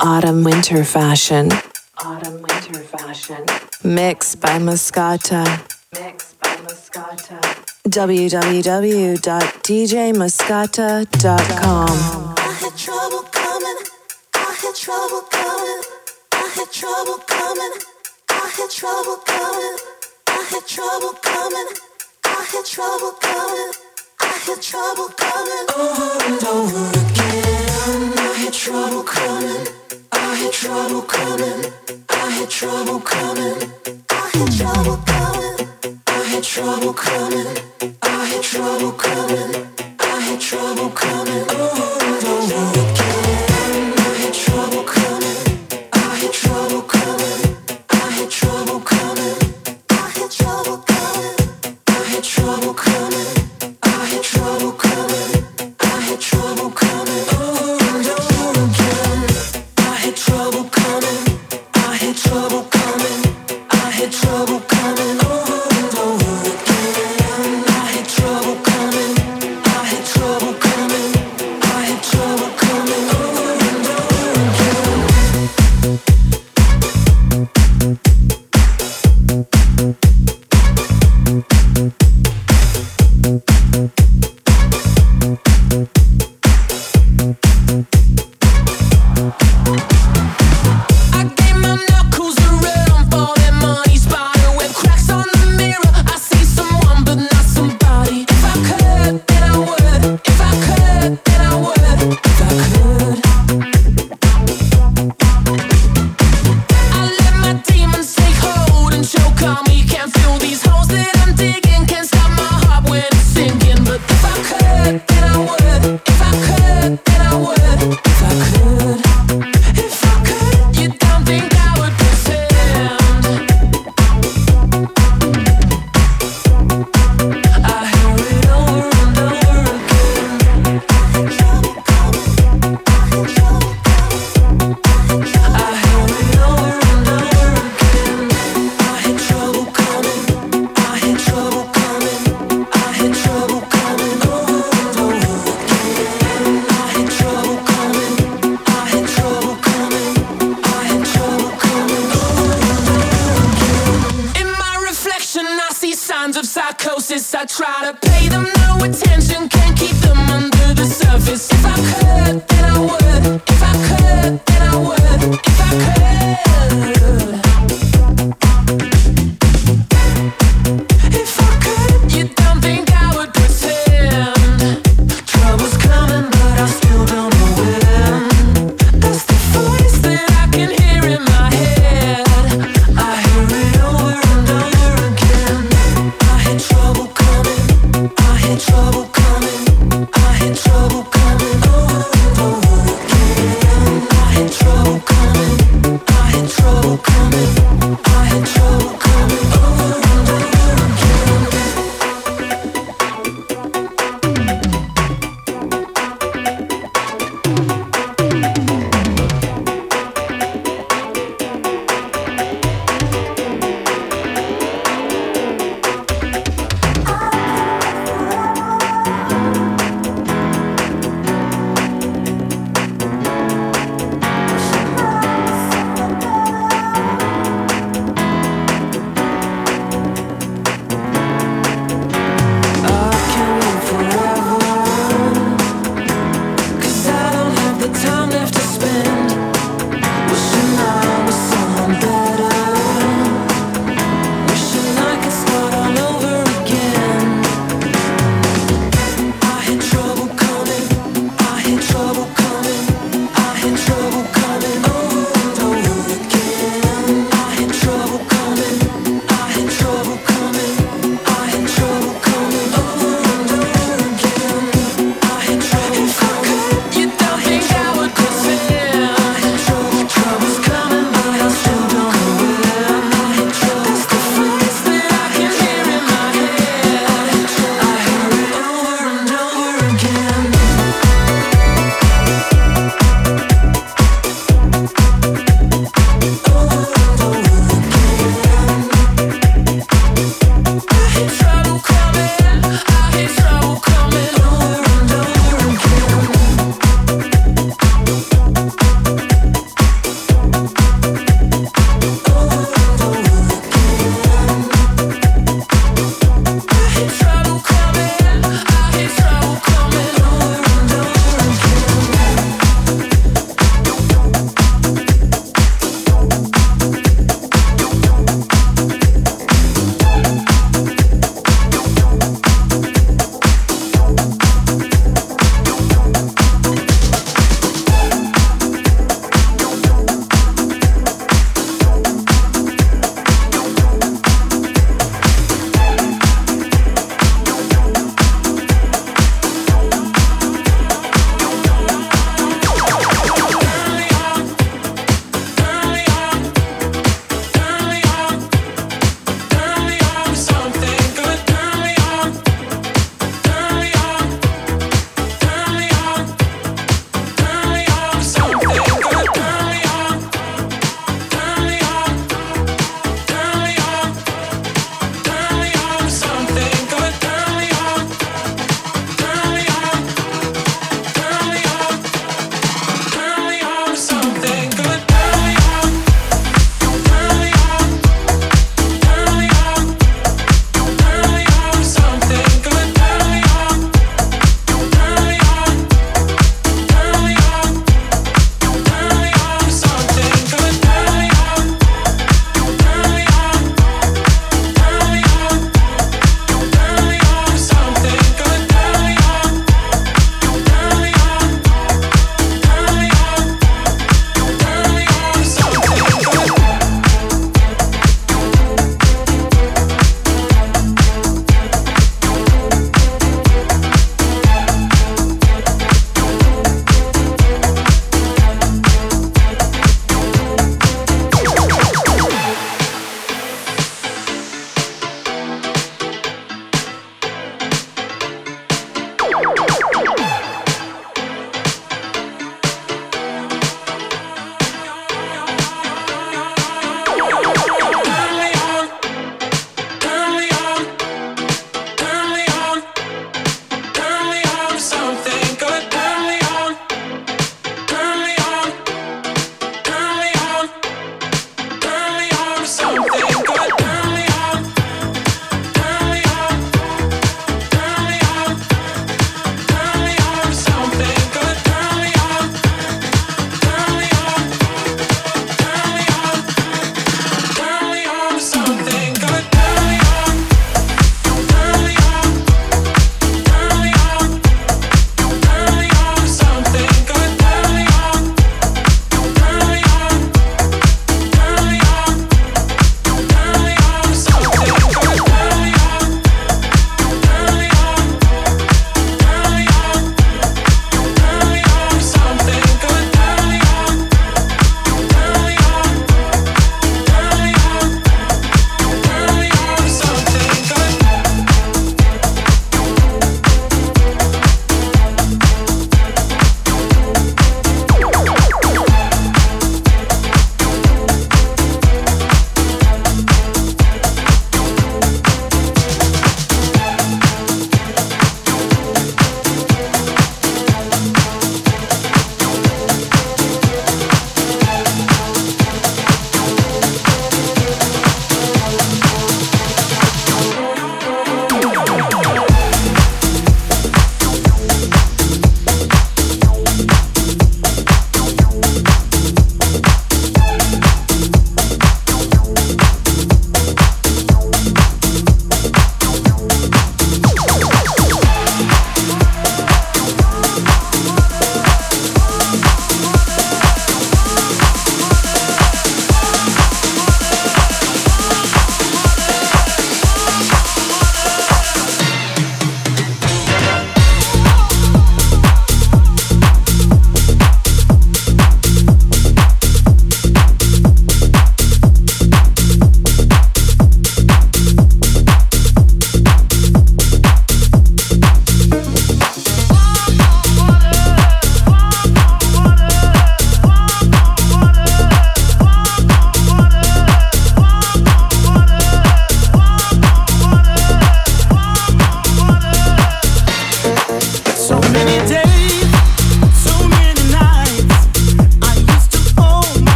Autumn Winter Fashion. Autumn Winter Fashion. Mixed by Mascota. Mixed by Mascota. www.djmascota.com. I had trouble coming. I had trouble coming. I had trouble coming. I had trouble coming. I had trouble coming. I had trouble coming. I had trouble coming. Over and over again. I had trouble coming trouble coming. I had trouble coming. Oh, the world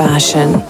fashion.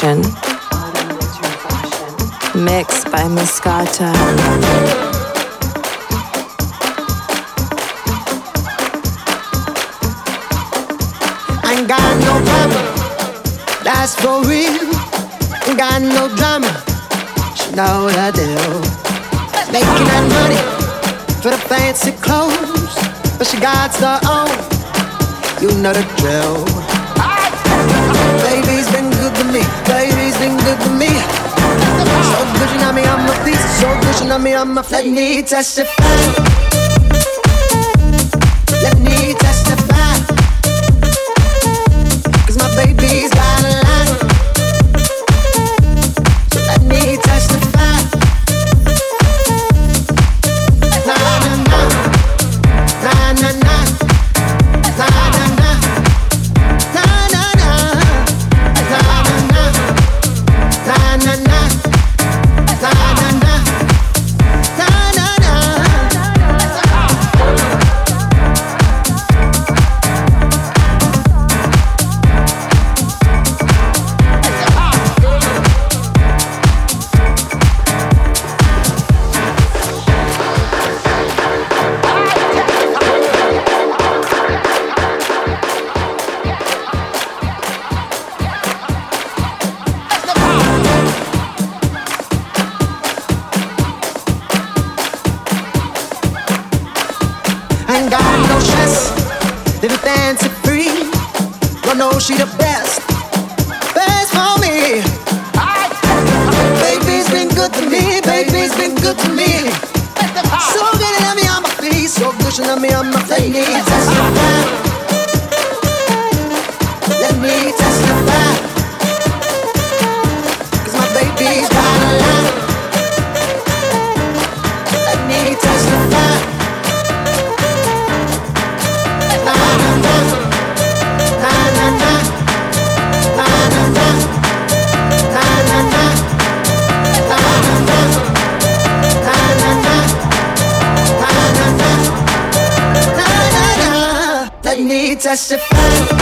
Mixed by Mascota. Ain't got no problem, that's for real. Ain't got no drama, she know the deal. Making that money for the fancy clothes, but she got her own, you know the drill. on me on my flat. Let me testify. Fancy free. Don't know she the best, best for me. Baby's been good to me, baby's been good to me. So good at me, I'm a passion on me and my Let me testify. Let me testify. Cause my baby's got a lot. Testify.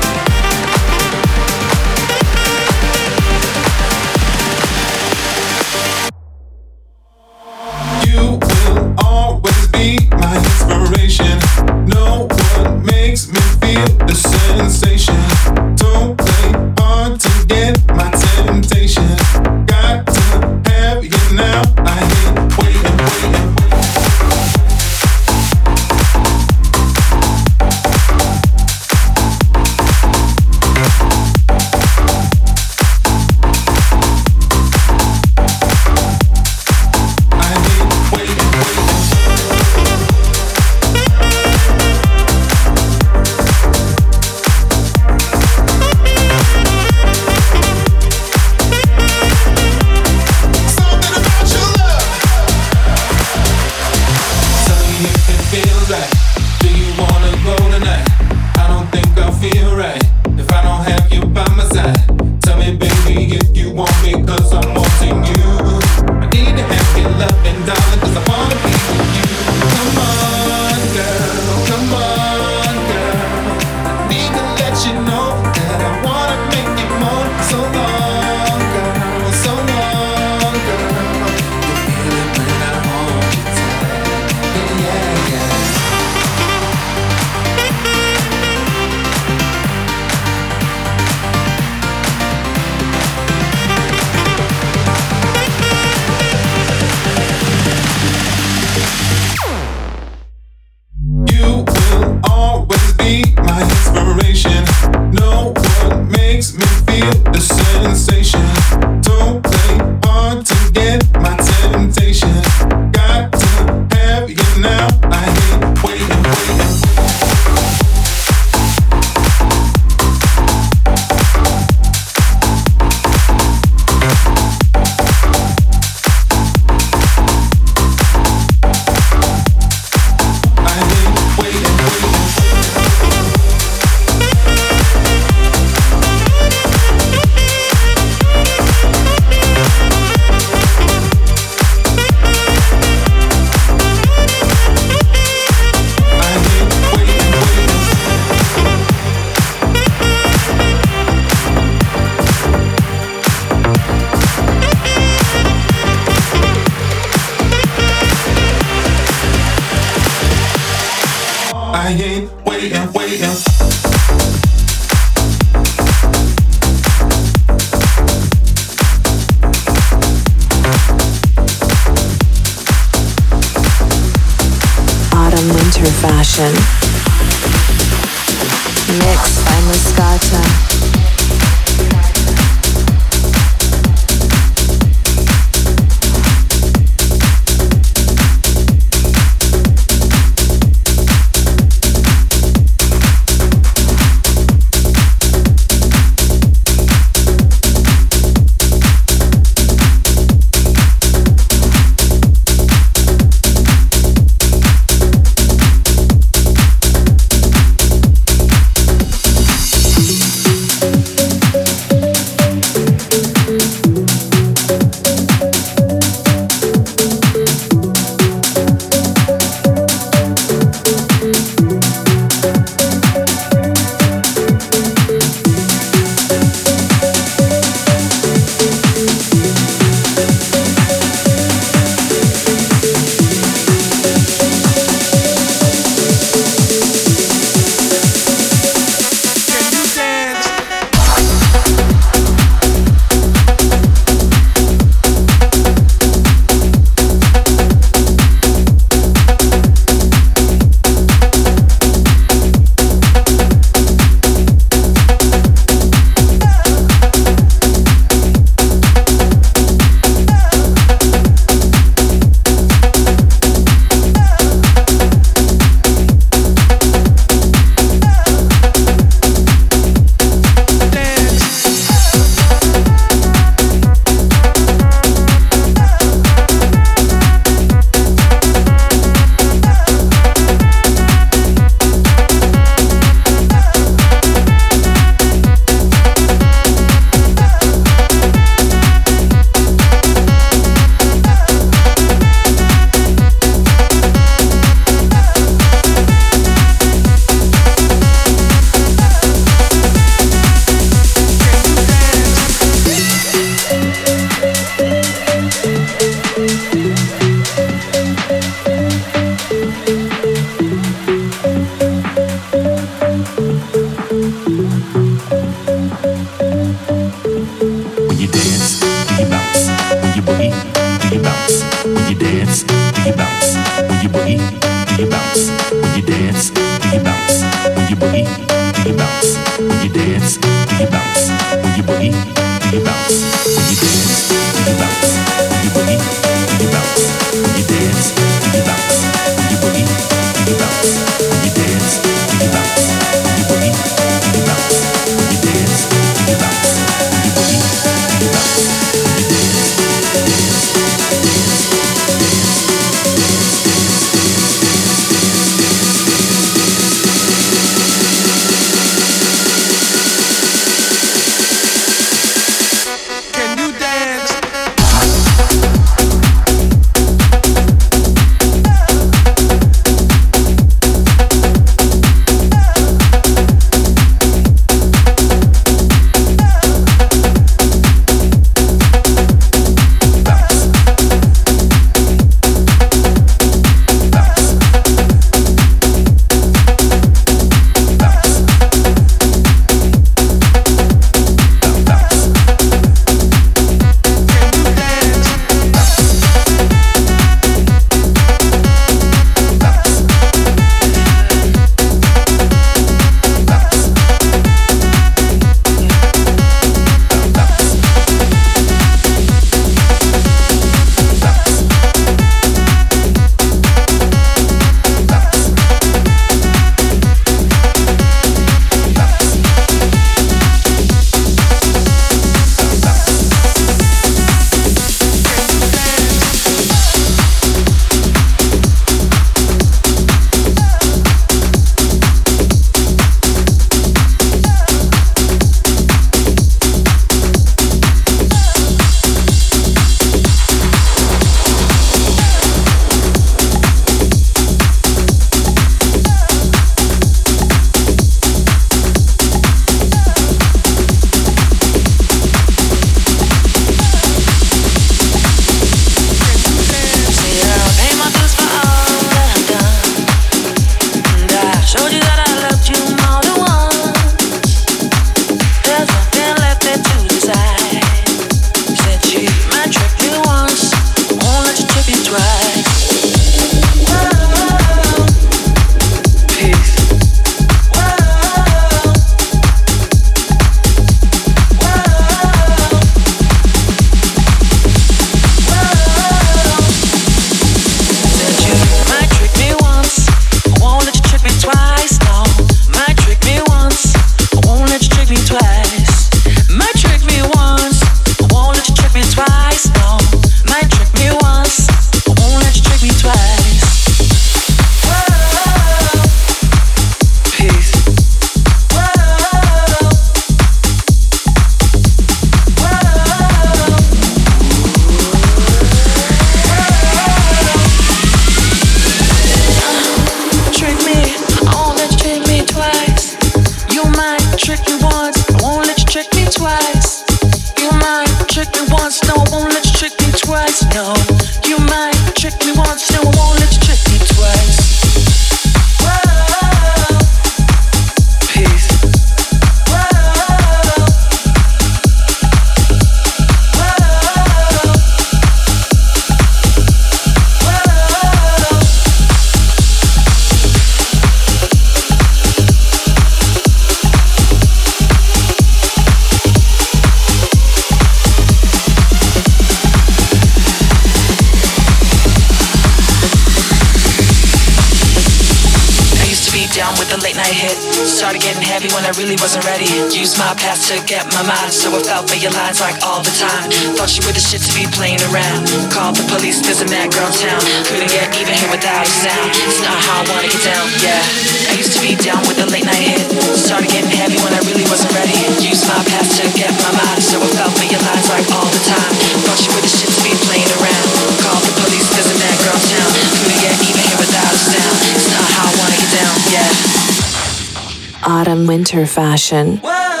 Winter fashion. Winter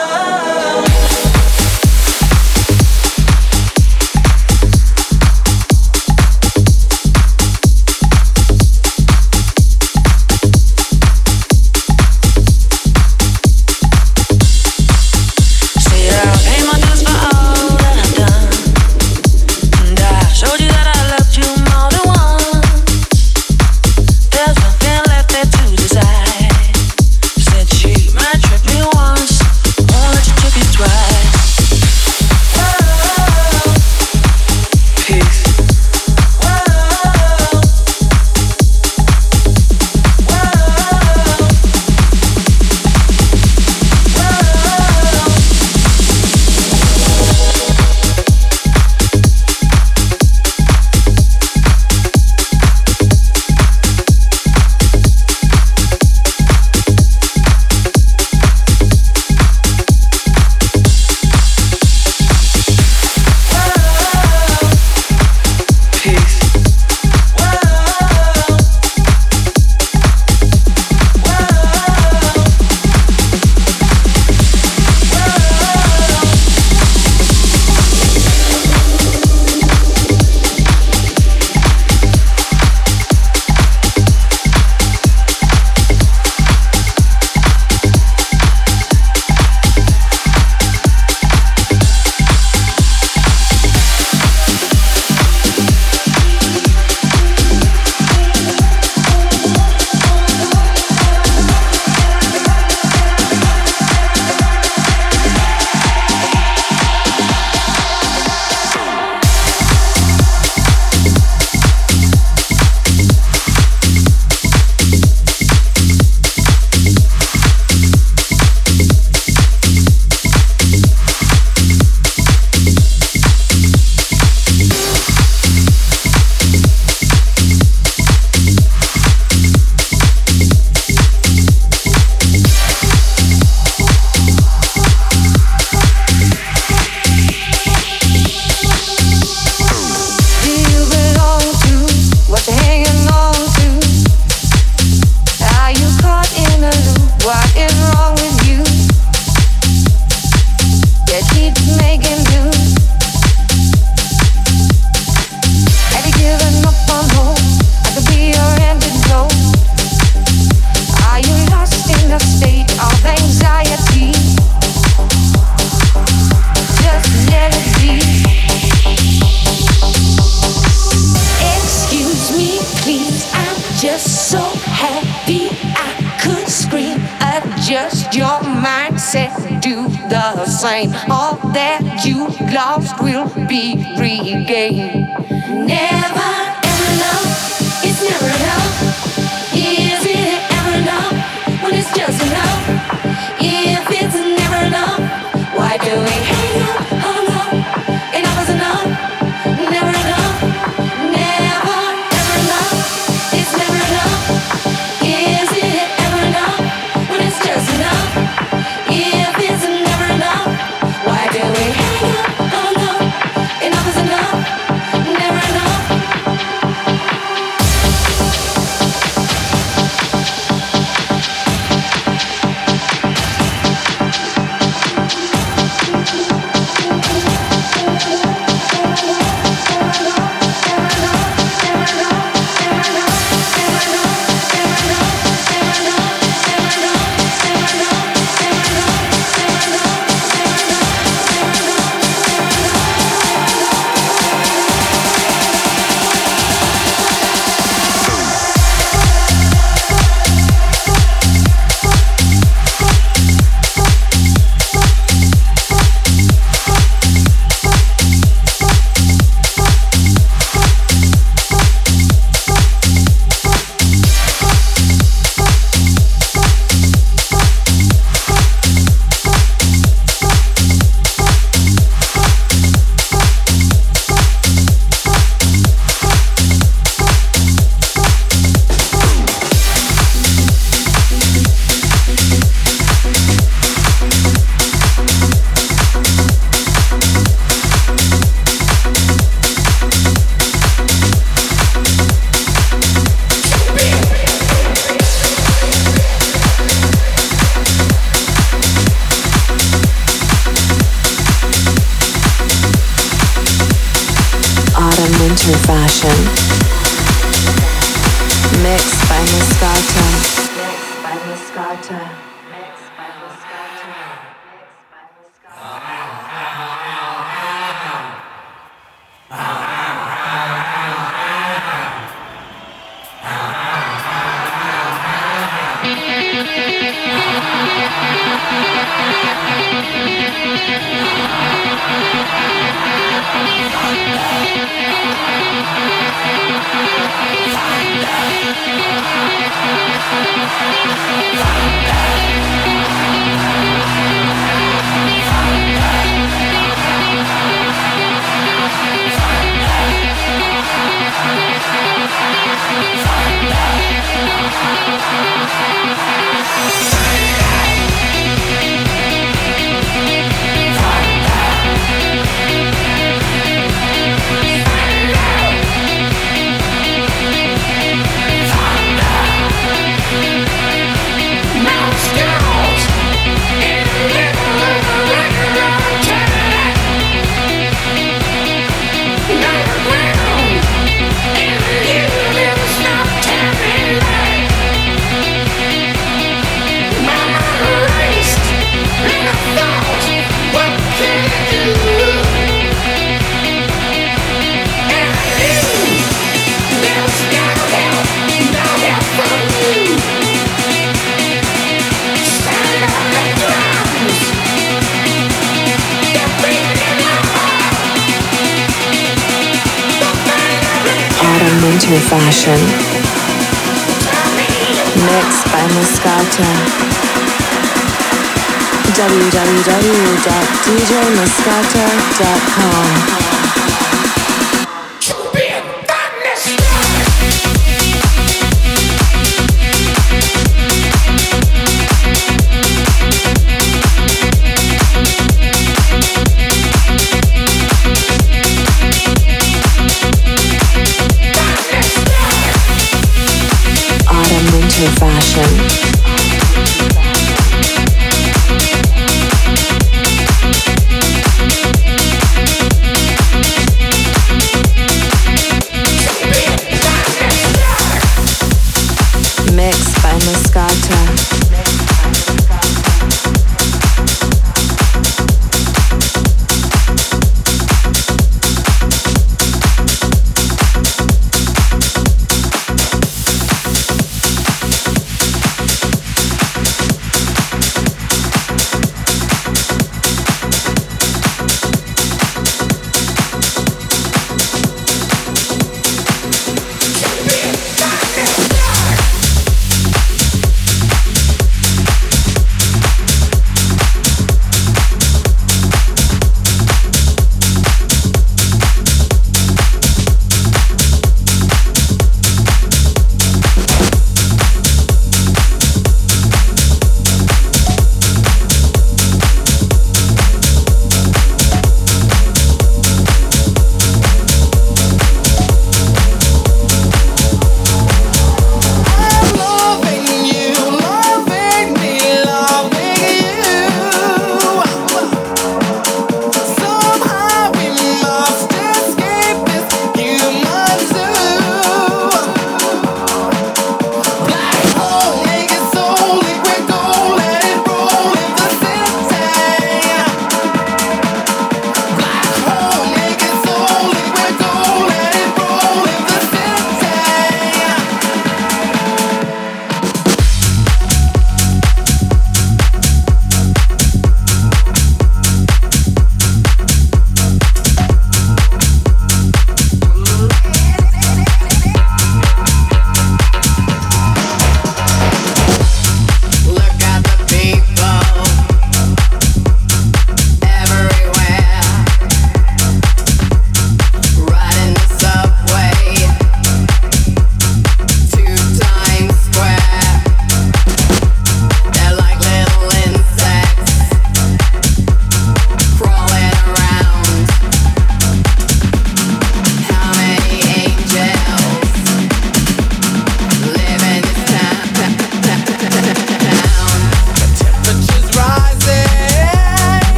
www.djmascota.com.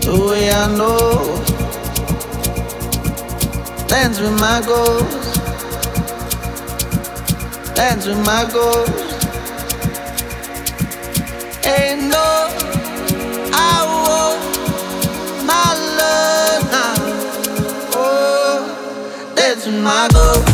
the way I know. Dance with my ghost, dance with my ghost. Ain't no, I my love. Oh, my ghost.